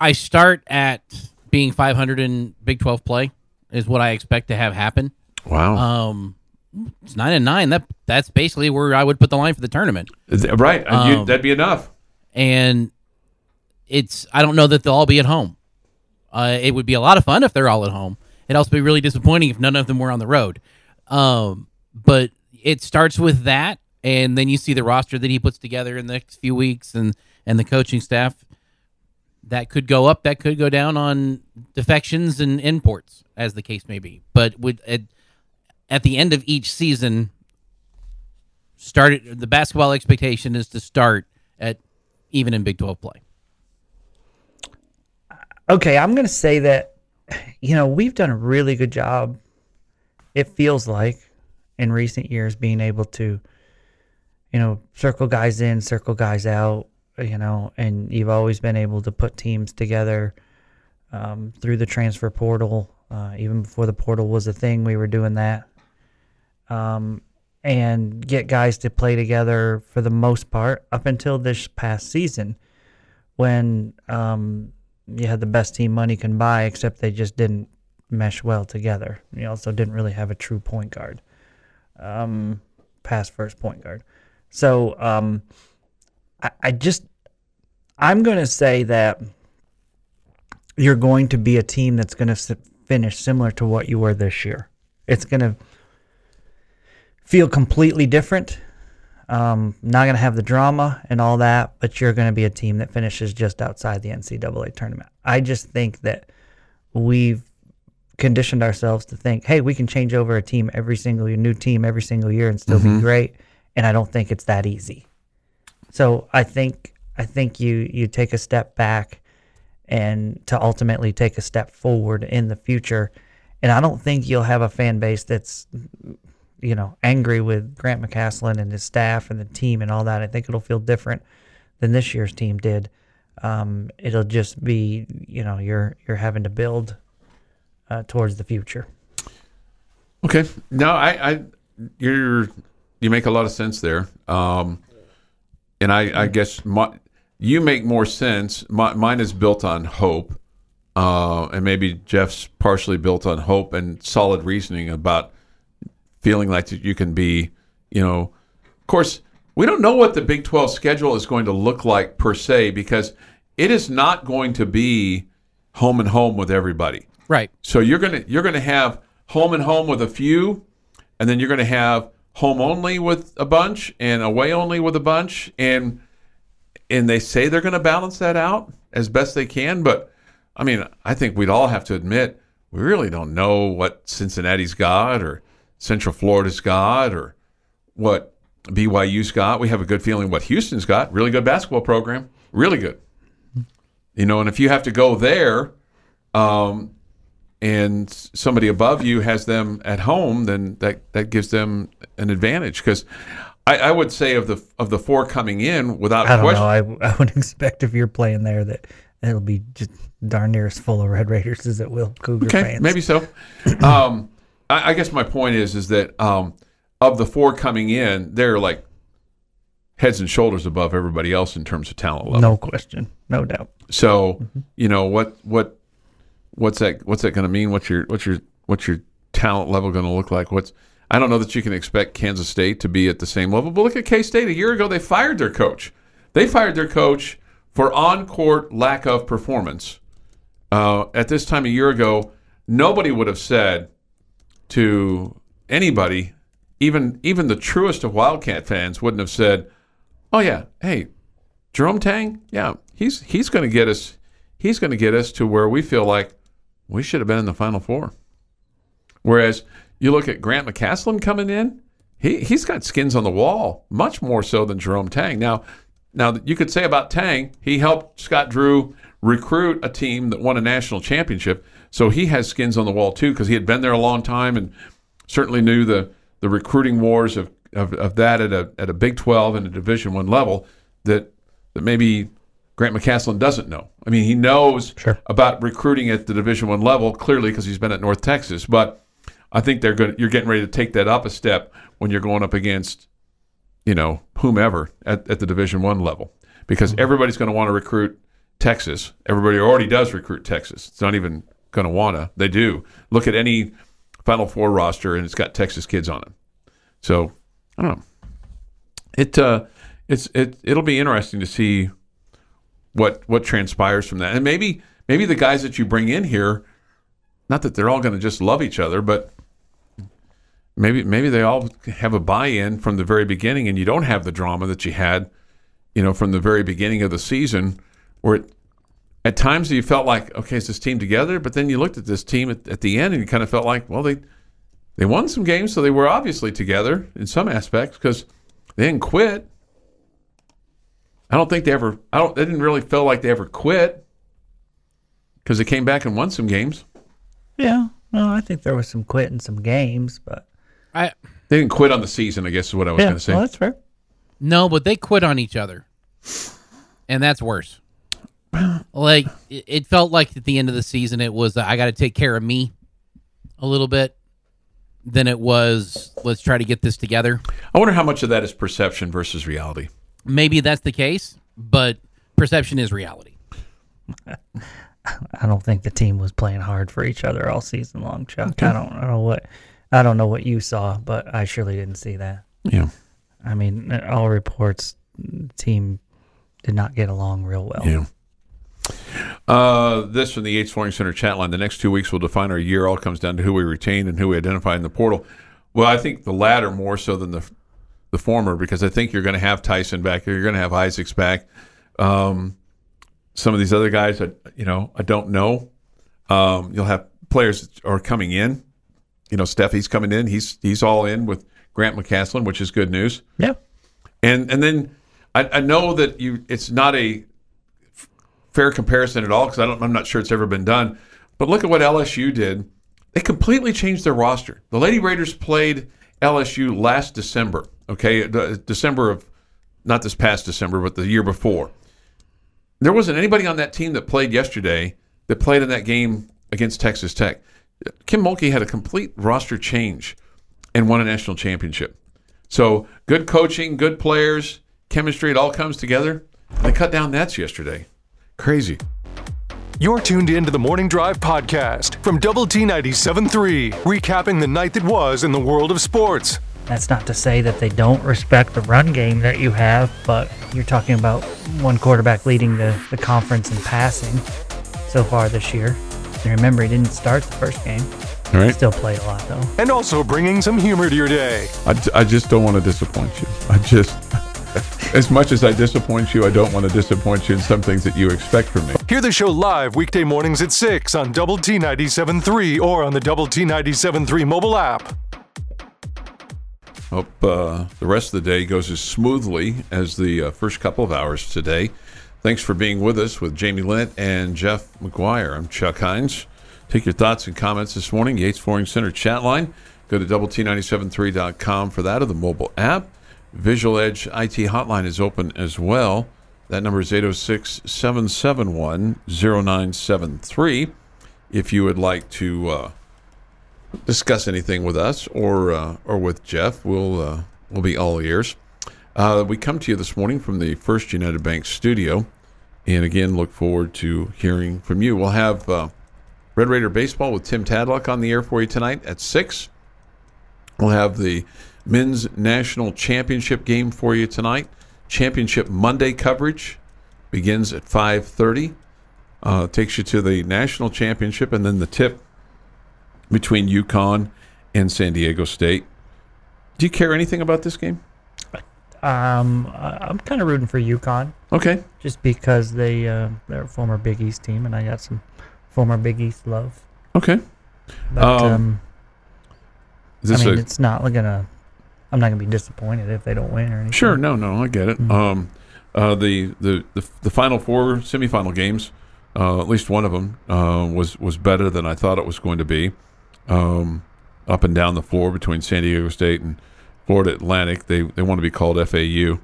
I start at being 500 in Big 12 play is what I expect to have happen. Wow. Um, it's nine and nine. That that's basically where I would put the line for the tournament. Right. and you- um, that'd be enough. And it's I don't know that they'll all be at home. Uh, it would be a lot of fun if they're all at home. It'd also be really disappointing if none of them were on the road. Um, but it starts with that, and then you see the roster that he puts together in the next few weeks, and and the coaching staff. That could go up. That could go down on defections and imports, as the case may be. But with at, at the end of each season, started the basketball expectation is to start at even in Big Twelve play. Okay, I'm going to say that, you know, we've done a really good job, it feels like, in recent years being able to, you know, circle guys in, circle guys out, you know, and you've always been able to put teams together um, through the transfer portal. Uh, even before the portal was a thing, we were doing that. Um, and get guys to play together for the most part up until this past season when um, you had the best team money can buy, except they just didn't mesh well together. You also didn't really have a true point guard, um, past first point guard. So um, I, I just, I'm going to say that you're going to be a team that's going to finish similar to what you were this year. It's going to feel completely different. Um, not going to have the drama and all that, but you're going to be a team that finishes just outside the NCAA tournament. I just think that we've conditioned ourselves to think, hey, we can change over a team every single year, new team every single year and still be great. And I don't think it's that easy. So I think I think you you take a step back and to ultimately take a step forward in the future. And I don't think you'll have a fan base that's you know angry with Grant McCasland and his staff and the team and all that. I think it'll feel different than this year's team did. Um, it'll just be you know you're you're having to build uh, towards the future. Okay. No, I, I, you're, you make a lot of sense there. Um, and I, I guess my, you make more sense. My, mine is built on hope. Uh, and maybe Jeff's partially built on hope and solid reasoning about feeling like that you can be, you know, of course, we don't know what the Big 12 schedule is going to look like per se because it is not going to be home and home with everybody. Right. So you're gonna you're gonna have home and home with a few, and then you're gonna have home only with a bunch and away only with a bunch, and and they say they're gonna balance that out as best they can. But I mean, I think we'd all have to admit we really don't know what Cincinnati's got or Central Florida's got or what BYU's got. We have a good feeling what Houston's got. Really good basketball program, really good. You know, and if you have to go there. Um, and somebody above you has them at home, then that, that gives them an advantage. Because I, I, would say of the of the four coming in, without I don't question, know. I, I would expect if you're playing there that it'll be just darn near as full of Red Raiders as it will Cougar okay, fans. maybe so. um, I, I, guess my point is is that um, of the four coming in, they're like heads and shoulders above everybody else in terms of talent level. No question, no doubt. So mm-hmm. you know what what what's that what's that going to mean? What's your what's your what's your talent level going to look like? What's I don't know that you can expect Kansas State to be at the same level. But look at K State. A year ago, they fired their coach. They fired their coach for on court lack of performance. Uh, at this time a year ago, nobody would have said to anybody, even even the truest of Wildcat fans, wouldn't have said, "Oh yeah, hey, Jerome Tang, yeah, he's he's going to get us." He's going to get us to where we feel like we should have been in the Final Four. Whereas you look at Grant McCasland coming in, he he's got skins on the wall, much more so than Jerome Tang. Now, now you could say about Tang, he helped Scott Drew recruit a team that won a national championship, so he has skins on the wall too because he had been there a long time and certainly knew the the recruiting wars of, of, of that at a at a Big Twelve and a Division One level that that maybe Grant McCasland doesn't know. I mean, he knows sure. about recruiting at the Division One level clearly because he's been at North Texas. But I think they're going. You're getting ready to take that up a step when you're going up against, you know, whomever at, at the Division One level, because mm-hmm. everybody's going to want to recruit Texas. Everybody already does recruit Texas. It's not even going to want to. They do. Look at any Final Four roster, and it's got Texas kids on it. So I don't know. It uh, it's it it'll be interesting to see what what transpires from that, and maybe maybe the guys that you bring in here not that they're all going to just love each other, but maybe maybe they all have a buy-in from the very beginning, and you don't have the drama that you had, you know, from the very beginning of the season, where it, at times you felt like, okay, is this team together? But then you looked at this team at, at the end, and you kind of felt like, well, they they won some games, so they were obviously together in some aspects because they didn't quit. I don't think they ever. I don't. They didn't really feel like they ever quit because they came back and won some games. Yeah. Well, I think there was some quit in some games, but I They didn't quit on the season. I guess is what I was yeah, going to say. well, that's fair. no, but they quit on each other, and that's worse. Like it, it felt like at the end of the season, it was I got to take care of me a little bit. Than it was. Let's try to get this together. I wonder how much of that is perception versus reality. Maybe that's the case, but perception is reality. I don't think the team was playing hard for each other all season long, Chuck. I don't, I know what I don't know what you saw, but I surely didn't see that. Yeah. I mean, all reports team did not get along real well. Yeah. Uh, this from the Yates Flooring Center chat line. The next two weeks will define our year. All comes down to who we retain and who we identify in the portal. Well, I think the latter more so than the the former because I think you're going to have Tyson back. You're going to have Isaacs back. Um, some of these other guys, I, you know, I don't know. Um, you'll have players that are coming in. You know, Steffi's coming in. He's he's all in with Grant McCasland, which is good news. Yeah. And and then I, I know that you it's not a fair comparison at all because I'm not sure it's ever been done. But look at what LSU did. They completely changed their roster. The Lady Raiders played LSU last December. Okay, December of not this past December, but the year before. There wasn't anybody on that team that played yesterday that played in that game against Texas Tech. Kim Mulkey had a complete roster change and won a national championship. So good coaching, good players, chemistry, it all comes together. They cut down nets yesterday. Crazy. You're tuned in to the Morning Drive podcast from Double T 97.3, recapping the night that was in the world of sports. That's not to say that they don't respect the run game that you have, but you're talking about one quarterback leading the, the conference in passing so far this year. And remember, he didn't start the first game. All right. Still played a lot, though. And also bringing some humor to your day. I, I just don't want to disappoint you. I just, as much as I disappoint you, I don't want to disappoint you in some things that you expect from me. Hear the show live weekday mornings at 6 on Double T 97.3 or on the Double T 97.3 mobile app. Hope uh, the rest of the day goes as smoothly as the uh, first couple of hours today. Thanks for being with us with Jamie Lent and Jeff McGuire. I'm Chuck Heinz. Take your thoughts and comments this morning. Yates Flooring Center chat line. Go to double T973.com for that or the mobile app. Visual Edge IT hotline is open as well. That number is 806 771 0973. If you would like to uh, discuss anything with us or uh, or with Jeff, we'll uh, we'll be all ears. Uh, we come to you this morning from the First United Bank studio, and again, look forward to hearing from you. We'll have uh, Red Raider baseball with Tim Tadlock on the air for you tonight at six. We'll have the men's national championship game for you tonight. Championship Monday coverage begins at five thirty. Uh, takes you to the national championship, and then the tip between UConn and San Diego State. Do you care anything about this game? Um, I'm kind of rooting for UConn Okay. just because they uh, they're a former Big East team, and I got some former Big East love. Okay. But Um, um, I mean, a, it's not gonna. I'm not gonna be disappointed if they don't win or anything. sure? No, no, I get it. Um, uh, the, the the the final four semifinal games, uh, at least one of them uh, was was better than I thought it was going to be. Um, up and down the floor between San Diego State and Florida Atlantic, they they want to be called FAU,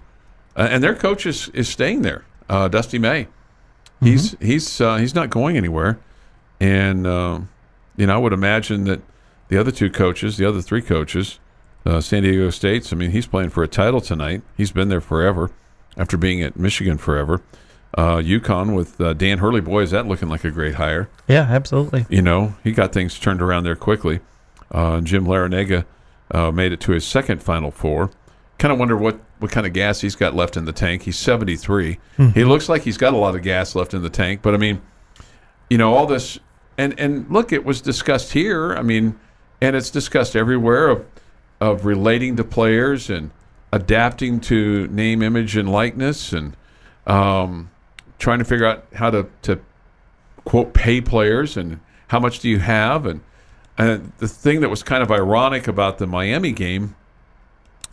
uh, and their coach is, is staying there. Uh, Dusty May, he's he's uh, he's not going anywhere, and uh, you know I would imagine that the other two coaches, the other three coaches, uh, San Diego State's. I mean, he's playing for a title tonight. He's been there forever, after being at Michigan forever. Uh, UConn with uh, Dan Hurley, boy, is that looking like a great hire. Yeah, absolutely. You know, he got things turned around there quickly. Uh, Jim Larrañaga uh, made it to his second Final Four. Kind of wonder what, what kind of gas he's got left in the tank. He's 73. He looks like he's got a lot of gas left in the tank. But I mean, you know, all this and and look, it was discussed here. I mean, and it's discussed everywhere of of relating to players and adapting to name, image, and likeness, and um, trying to figure out how to to quote pay players and how much do you have and and the thing that was kind of ironic about the Miami game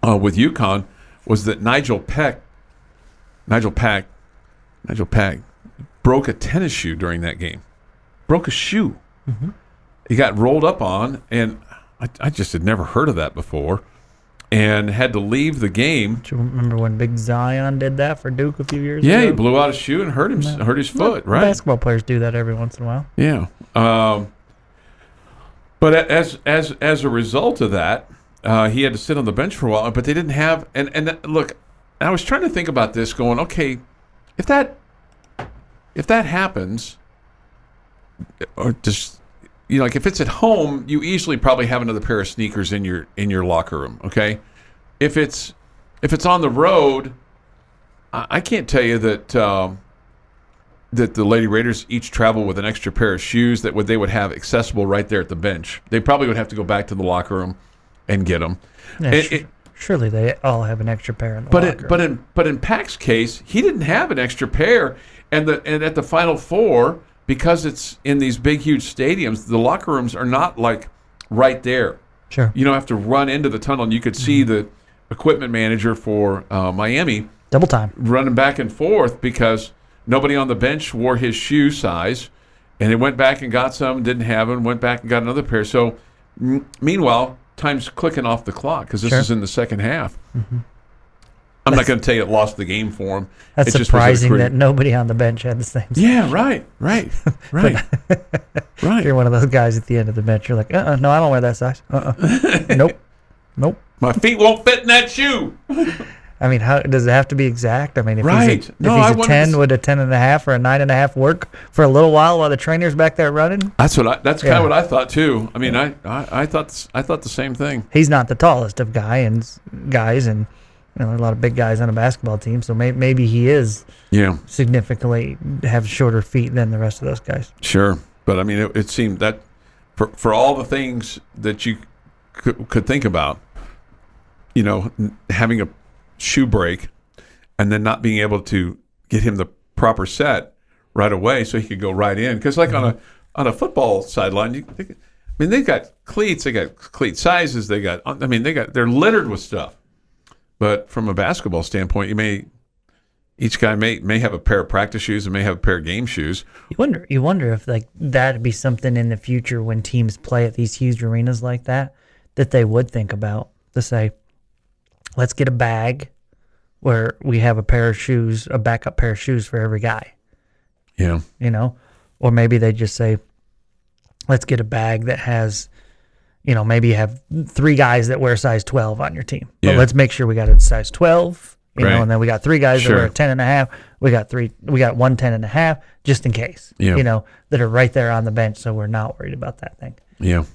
uh, with UConn was that Nigel Peck, Nigel Pack, Nigel Pack broke a tennis shoe during that game. Broke a shoe. He got rolled up on, and I, I just had never heard of that before, and had to leave the game. Do you remember when Big Zion did that for Duke a few years Yeah, ago? Yeah, he blew out his shoe and hurt him, hurt his foot. Right. Basketball players do that every once in a while. Yeah. Um, but as as as a result of that, uh, he had to sit on the bench for a while. But they didn't have and and look, I was trying to think about this, going, okay, if that if that happens, or just you know, like if it's at home, you easily probably have another pair of sneakers in your in your locker room. Okay, if it's if it's on the road, I, I can't tell you that. Um, that the Lady Raiders each travel with an extra pair of shoes that would they would have accessible right there at the bench. They probably would have to go back to the locker room and get them. Yeah, It- it- surely they all have an extra pair in the but locker. it, but in but in Pack's case, he didn't have an extra pair, and the and at the Final Four because it's in these big huge stadiums, the locker rooms are not like right there. sure. You don't have to run into the tunnel, and you could see the equipment manager for uh, Miami Double time. running back and forth because nobody on the bench wore his shoe size, and he went back and got some, didn't have them, went back and got another pair. So, m- meanwhile, time's clicking off the clock because this Sure. is in the second half. I'm not going to tell you it lost the game for him. That's It just was a surprising that nobody on the bench had the same. Yeah, right, right, right, right. You're one of those guys at the end of the bench. You're like, uh, uh no, I don't wear that size. Uh, uh nope, nope. My feet won't fit in that shoe. I mean, how does it have to be exact? I mean, if Right. he's a, No, if he's a ten, would a ten and a half or a nine and a half work for a little while while the trainer's back there running? That's what I. That's kind of what I thought too. I mean, I, I, I thought, I thought the same thing. He's not the tallest of guy and guys, and you know, a lot of big guys on a basketball team. So may, maybe he is Yeah, significantly have shorter feet than the rest of those guys. Sure, but I mean, it, it seemed that for for all the things that you could, could think about, you know, n- having a shoe break, and then not being able to get him the proper set right away, so he could go right in. Because like on a mm-hmm. on a football sideline, you, I mean, they've got cleats, they got cleat sizes, they got, I mean, they got they're littered with stuff. But from a basketball standpoint, you may each guy may may have a pair of practice shoes and may have a pair of game shoes. You wonder, you wonder if like that'd be something in the future when teams play at these huge arenas like that, that they would think about to say, let's get a bag where we have a pair of shoes, a backup pair of shoes for every guy, Yeah. you know, or maybe they just say, let's get a bag that has, you know, maybe you have three guys that wear size twelve on your team, but Yeah. let's make sure we got a size twelve. You Right. know, and then we got three guys Sure. that wear a 10 and a half. We got three, we got one 10 and a half just in case, Yeah. you know, that are right there on the bench. So we're not worried about that thing. Yeah.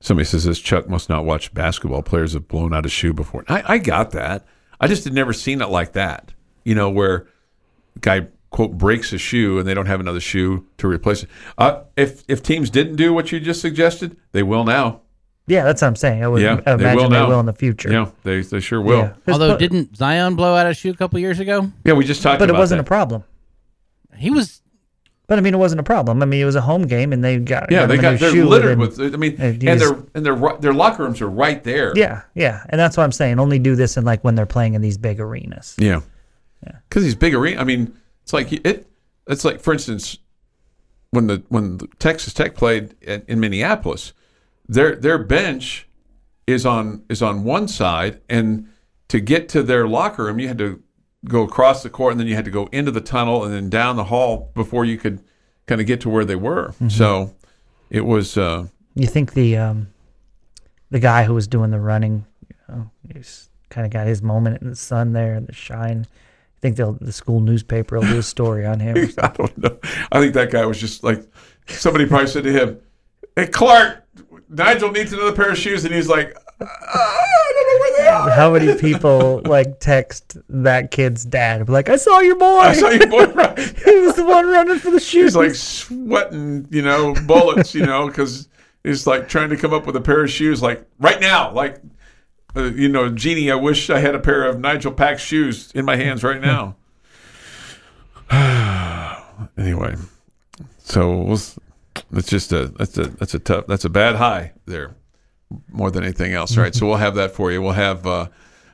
Somebody says this Chuck must not watch basketball. Players have blown out a shoe before. I, I got that. I just had never seen it like that. You know, where guy quote breaks a shoe and they don't have another shoe to replace it. Uh, if if teams didn't do what you just suggested, they will now. Yeah, that's what I'm saying. I would Yeah, they imagine will they will in the future. Yeah, they they sure will. Yeah. Yeah, 'Cause Although, but, didn't Zion blow out a shoe a couple years ago? Yeah, we just talked but it wasn't that. a problem. He was. But I mean, it wasn't a problem. I mean, it was a home game, and they got yeah, got they got new they're shoe littered with. I mean, Uh, and their and their their locker rooms are right there. Yeah, yeah, and that's what I'm saying. Only do this in like when they're playing in these big arenas. Yeah. yeah, Because these big arena, I mean, it's like it. It's like, for instance, when the when the Texas Tech played in, in Minneapolis, their their bench is on is on one side, and to get to their locker room, you had to go across the court, and then you had to go into the tunnel, and then down the hall before you could kind of get to where they were. So it was. Uh, You think the um, the guy who was doing the running, you know, he's kind of got his moment in the sun there and the shine. I think they'll the school newspaper will do a story on him. I don't know. I think that guy was just like somebody probably said to him, "Hey Clark, Nigel needs another pair of shoes," and he's like, uh, I don't know where they are. How many people like text that kid's dad? Like, I saw your boy. I saw your boy. Right. he was the one running for the shoes. He's like sweating, you know, bullets, you know, because he's like trying to come up with a pair of shoes, like right now, like. Uh, you know, Jeannie, I wish I had a pair of Nigel Pack's shoes in my hands right now. anyway, so we'll, it's just a that's a that's a tough that's a bad high there, more than anything else. Right, so we'll have that for you. We'll have uh,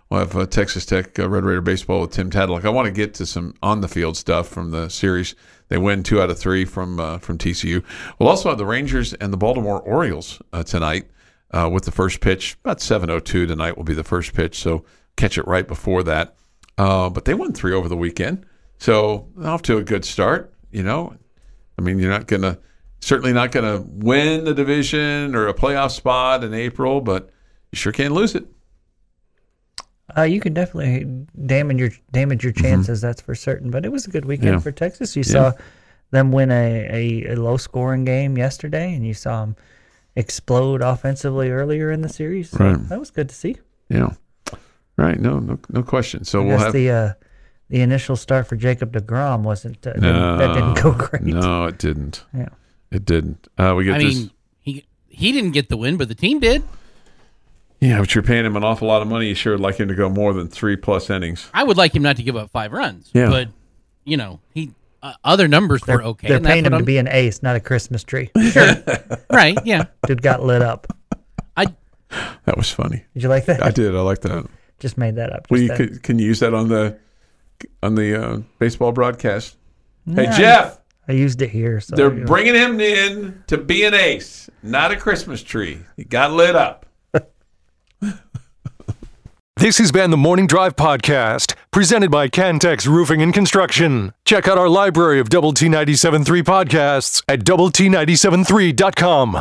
we'll have uh, Texas Tech uh, Red Raider baseball with Tim Tadlock. I want to get to some on the field stuff from the series. They win two out of three from uh, from TCU. We'll also have the Rangers and the Baltimore Orioles uh, tonight uh, with the first pitch about 7:02 tonight will be the first pitch. So catch it right before that. Uh, but they won three over the weekend, so off to a good start. You know, I mean, you're not gonna certainly not gonna win the division or a playoff spot in April, but you sure can't lose it. Uh, you can definitely damage your damage your chances. That's for certain. But it was a good weekend Mm-hmm. Yeah. for Texas. You Yeah. saw them win a, a, a low scoring game yesterday, and you saw them explode offensively earlier in the series. So Right. That was good to see. Yeah, right. No, no, no question. So I we'll guess have the uh, the initial start for Jacob Degrom wasn't uh, didn't, that didn't go great. No, it didn't. Yeah. It didn't. Uh, we get I this. mean, he he didn't get the win, but the team did. yeah, but you're paying him an awful lot of money. You sure would like him to go more than three plus innings. I would like him not to give up five runs. Yeah. But you know, he uh, other numbers They're, were okay. they're paying him to I'm- be an ace, not a Christmas tree. right. Yeah. Dude got lit up. I That was funny. Did you like that? I did. I like that. Just made that up. Well, you could, can you use that on the on the uh, baseball broadcast? Hey Jeff, I used it here. So they're bringing him in to be an ace, not a Christmas tree. He got lit up. This has been the Morning Drive Podcast, presented by Cantex Roofing and Construction. Check out our library of Double T 97.3 podcasts at Double T 97.3.com.